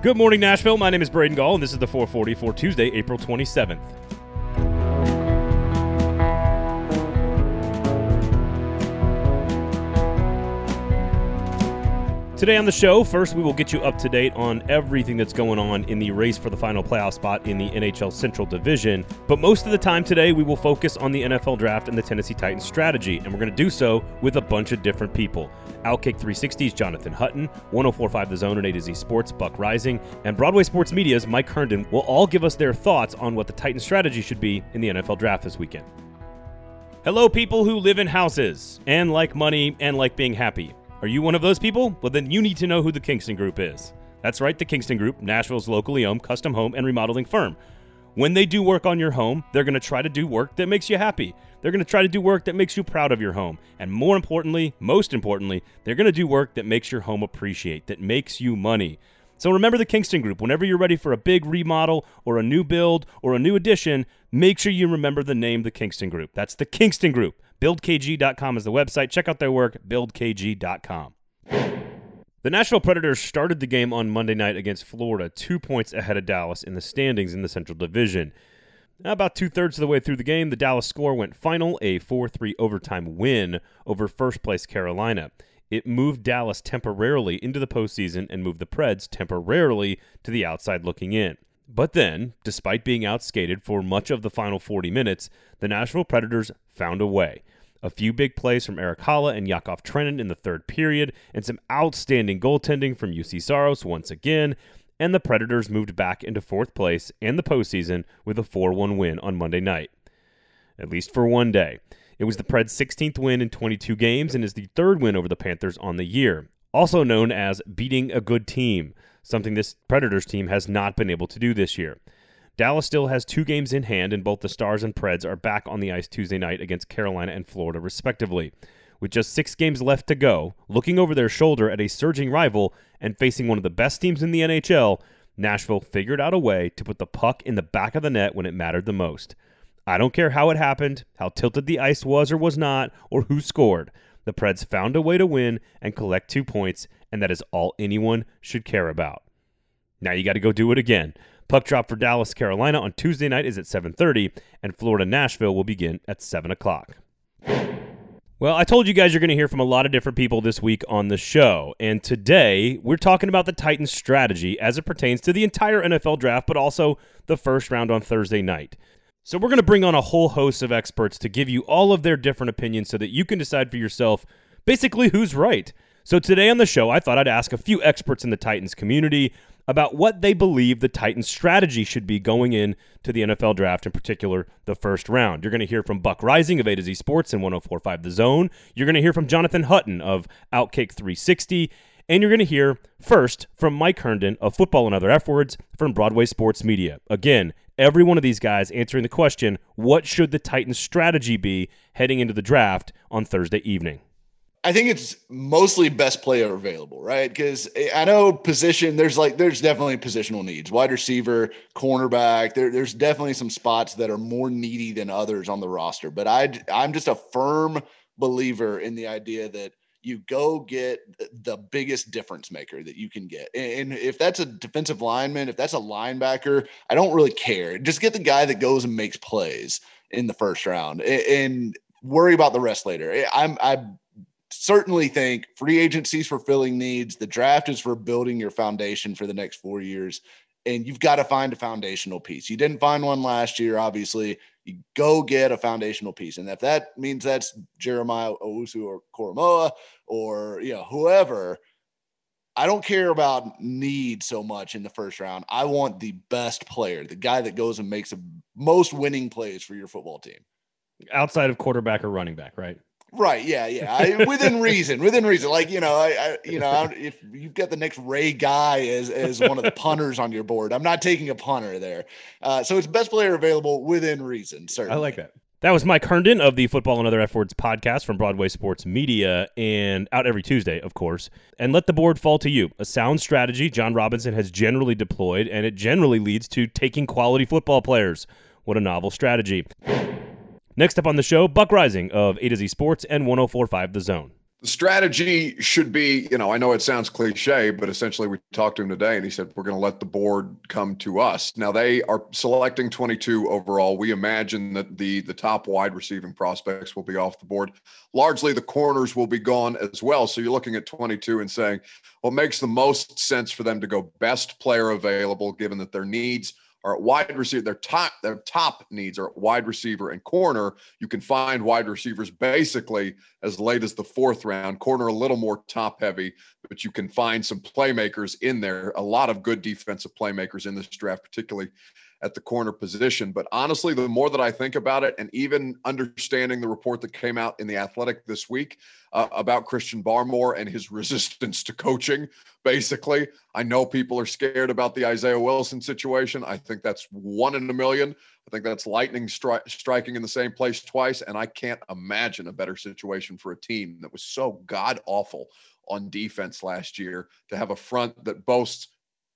Good morning, Nashville. My name is Braden Gall, and this is the 440 for Tuesday, April 27th. Today on the show, first we will get you up to date on everything that's going on in the race for the final playoff spot in the NHL Central Division. But most of the time today, we will focus on the NFL draft and the Tennessee Titans strategy, and we're going to do so with a bunch of different people. Outkick 360's Jonathan Hutton, 1045 The Zone and A to Z Sports, Buck Reising, and Broadway Sports Media's Mike Herndon will all give us their thoughts on what the Titans strategy should be in the NFL draft this weekend. Hello, people who live in houses and like money and like being happy. Are you one of those people? Well, then you need to know who the Kingston Group is. That's right, the Kingston Group, Nashville's locally owned custom home and remodeling firm. When they do work on your home, they're going to try to do work that makes you happy. They're going to try to do work that makes you proud of your home. And more importantly, most importantly, they're going to do work that makes your home appreciate, that makes you money. So remember the Kingston Group. Whenever you're ready for a big remodel or a new build or a new addition, make sure you remember the name the Kingston Group. That's the Kingston Group. BuildKG.com is the website. Check out their work, buildkg.com. The Nashville Predators started the game on Monday night against Florida, two points ahead of Dallas in the standings in the Central Division. About two thirds of the way through the game, the Dallas score went final, a 4 3 overtime win over first place Carolina. It moved Dallas temporarily into the postseason and moved the Preds temporarily to the outside looking in. But then, despite being outskated for much of the final 40 minutes, the Nashville Predators found a way. A few big plays from Erik Haula and Yakov Trenin in the third period, and some outstanding goaltending from Juuse Saros once again, and the Predators moved back into fourth place and the postseason with a 4 1 win on Monday night. At least for one day. It was the Preds' 16th win in 22 games and is the third win over the Panthers on the year, also known as beating a good team, something this Predators team has not been able to do this year. Dallas still has two games in hand, and both the Stars and Preds are back on the ice Tuesday night against Carolina and Florida, respectively. With just six games left to go, looking over their shoulder at a surging rival and facing one of the best teams in the NHL, Nashville figured out a way to put the puck in the back of the net when it mattered the most. I don't care how it happened, how tilted the ice was or was not, or who scored. The Preds found a way to win and collect two points, and that is all anyone should care about. Now you got to go do it again. Puck drop for Dallas, Carolina on Tuesday night is at 7:30, and Florida Nashville will begin at 7 o'clock. Well, I told you guys you're going to hear from a lot of different people this week on the show. And today, we're talking about the Titans' strategy as it pertains to the entire NFL draft, but also the first round on Thursday night. So, we're going to bring on a whole host of experts to give you all of their different opinions so that you can decide for yourself basically who's right. So, today on the show, I thought I'd ask a few experts in the Titans community about what they believe the Titans' strategy should be going in to the NFL draft, in particular the first round. You're going to hear from Buck Reising of A to Z Sports and 1045 The Zone. You're going to hear from Jonathan Hutton of Outkick 360. And you're going to hear first from Mike Herndon of Football and Other F Words from Broadway Sports Media. Again, every one of these guys answering the question what should the Titans' strategy be heading into the draft on Thursday evening? I think it's mostly best player available, right? Because I know position, there's like, there's definitely positional needs. Wide receiver, cornerback, there, there's definitely some spots that are more needy than others on the roster. But I, I'm just a firm believer in the idea that you go get the biggest difference maker that you can get. And if that's a defensive lineman, if that's a linebacker, I don't really care. Just get the guy that goes and makes plays in the first round and worry about the rest later. I'm, I'm, certainly think free agencies for filling needs. The draft is for building your foundation for the next four years. And you've got to find a foundational piece. You didn't find one last year, obviously. You go get a foundational piece. And if that means that's Jeremiah Owusu or Koramoah or you know, whoever, I don't care about need so much in the first round. I want the best player, the guy that goes and makes the most winning plays for your football team. Outside of quarterback or running back, right? Right. Yeah. Yeah. I, within reason. Within reason. Like you know, I, I you know, if you've got the next Ray Guy as as one of the punters on your board, I'm not taking a punter there. Uh, so it's best player available within reason. Certainly. I like that. That was Mike Herndon of the Football and Other F Words podcast from Broadway Sports Media and out every Tuesday, of course. And let the board fall to you. A sound strategy Jon Robinson has generally deployed, and it generally leads to taking quality football players. What a novel strategy. Next up on the show, Buck Reising of A to Z Sports and 1045 The Zone. The strategy should be, you know, I know it sounds cliche, but essentially we talked to him today and he said, we're going to let the board come to us. Now they are selecting 22 overall. We imagine that the the top wide receiving prospects will be off the board. Largely the corners will be gone as well. So you're looking at 22 and saying, what makes the most sense for them to go best player available, given that their needs – are at wide receiver. Their top their top needs are wide receiver and corner. You can find wide receivers basically as late as the fourth round. Corner a little more top heavy, but you can find some playmakers in there. A lot of good defensive playmakers in this draft, particularly at the corner position. But honestly, the more that I think about it, and even understanding the report that came out in the Athletic this week uh, about Christian Barmore and his resistance to coaching, basically, I know people are scared about the Isaiah Wilson situation. I think that's one in a million. I think that's lightning stri- striking in the same place twice. And I can't imagine a better situation for a team that was so god awful on defense last year to have a front that boasts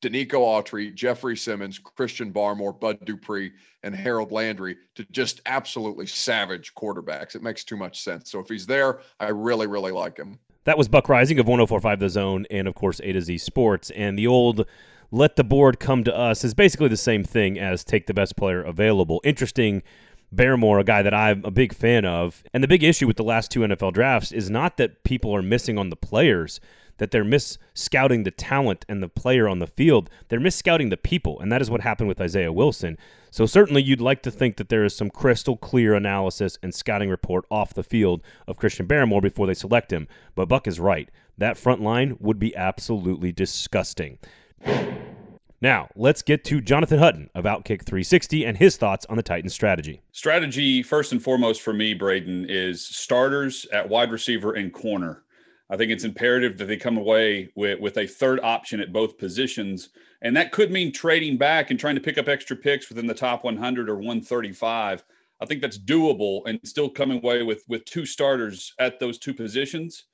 Denico Autry, Jeffrey Simmons, Christian Barmore, Bud Dupree, and Harold Landry to just absolutely savage quarterbacks. It makes too much sense. So if he's there, I really, really like him. That was Buck Reising of 1045 The Zone and, of course, A to Z Sports. And the old let the board come to us is basically the same thing as take the best player available. Interesting. Barmore, a guy that I'm a big fan of. And the big issue with the last two NFL drafts is not that people are missing on the players that they're miss scouting the talent and the player on the field. They're miss scouting the people, and that is what happened with Isaiah Wilson. So certainly you'd like to think that there is some crystal clear analysis and scouting report off the field of Christian Barmore before they select him. But Buck is right. That front line would be absolutely disgusting. Now, let's get to Jonathan Hutton of Outkick 360 and his thoughts on the Titans strategy. Strategy, first and foremost for me, Braden, is starters at wide receiver and corner. I think it's imperative that they come away with, with a third option at both positions. And that could mean trading back and trying to pick up extra picks within the top 100 or 135. I think that's doable and still coming away with, with two starters at those two positions.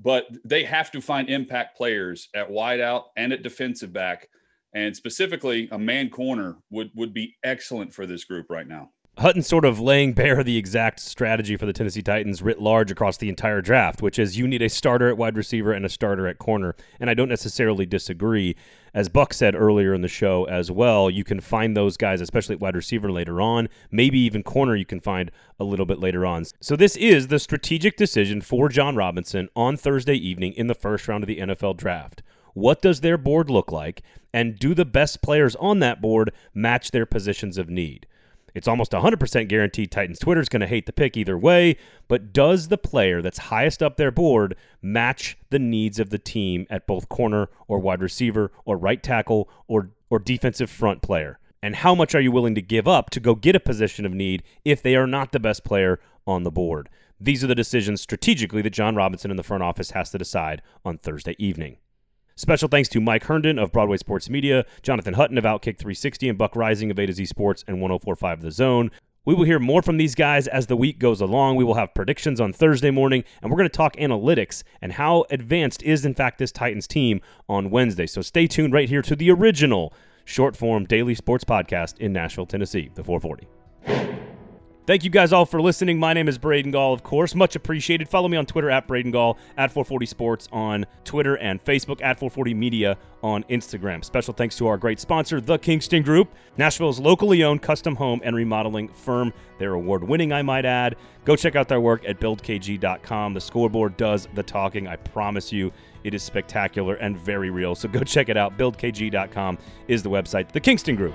But they have to find impact players at wideout and at defensive back. And specifically, a man corner would, would be excellent for this group right now. Hutton sort of laying bare the exact strategy for the Tennessee Titans writ large across the entire draft, which is you need a starter at wide receiver and a starter at corner. And I don't necessarily disagree. As Buck said earlier in the show as well, you can find those guys, especially at wide receiver later on. Maybe even corner you can find a little bit later on. So this is the strategic decision for Jon Robinson on Thursday evening in the first round of the NFL draft. What does their board look like? And do the best players on that board match their positions of need? It's almost 100% guaranteed Titans Twitter is going to hate the pick either way, but does the player that's highest up their board match the needs of the team at both corner or wide receiver or right tackle or, or defensive front player? And how much are you willing to give up to go get a position of need if they are not the best player on the board? These are the decisions strategically that Jon Robinson in the front office has to decide on Thursday evening. Special thanks to Mike Herndon of Broadway Sports Media, Jonathan Hutton of Outkick 360, and Buck Reising of A to Z Sports and 1045 The Zone. We will hear more from these guys as the week goes along. We will have predictions on Thursday morning, and we're going to talk analytics and how advanced is, in fact, this Titans team on Wednesday. So stay tuned right here to the original short form daily sports podcast in Nashville, Tennessee, the 440. Thank you guys all for listening. My name is Braden Gall, of course. Much appreciated. Follow me on Twitter at Braden Gall, at 440 Sports on Twitter and Facebook, at 440 Media on Instagram. Special thanks to our great sponsor, The Kingston Group, Nashville's locally owned custom home and remodeling firm. They're award winning, I might add. Go check out their work at buildkg.com. The scoreboard does the talking. I promise you, it is spectacular and very real. So go check it out. Buildkg.com is the website. The Kingston Group.